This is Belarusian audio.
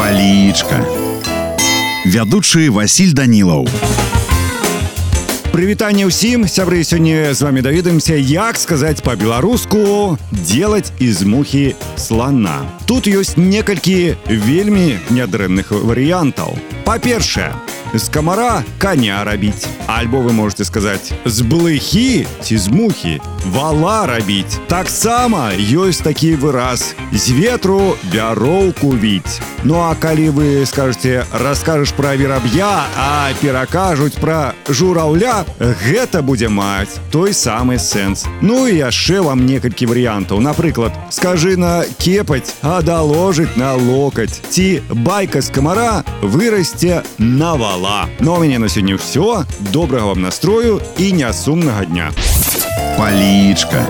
Палічка. Вядучы Васіль Данілаў. Прывітанне ўсім сябры сёння з вами даведаемся як сказаць по-беларуску делать из мухі слона тут ёсць некалькі вельмі нядрэнных варыянтаў. Па-першае з камара коня рабіць. Альбо вы можете сказаць з блыхі ці з мухі вала рабіць. Таксама ёсць такі выраз з ветру бяроўку віць Ну а калі вы скажете раскажаш пра вераб'я а перакажуць пра жураўля гэта будзе маць той самы сэнс. Ну і яшчэ вам некалькі варыянтаў. Напрыклад скажы на кепаць а даложыць на локаць ці байка з камара вырасце на вала. Ну а мяне на сёння ўсё. Добрага вам настрою і нясумнага дня. Палічка.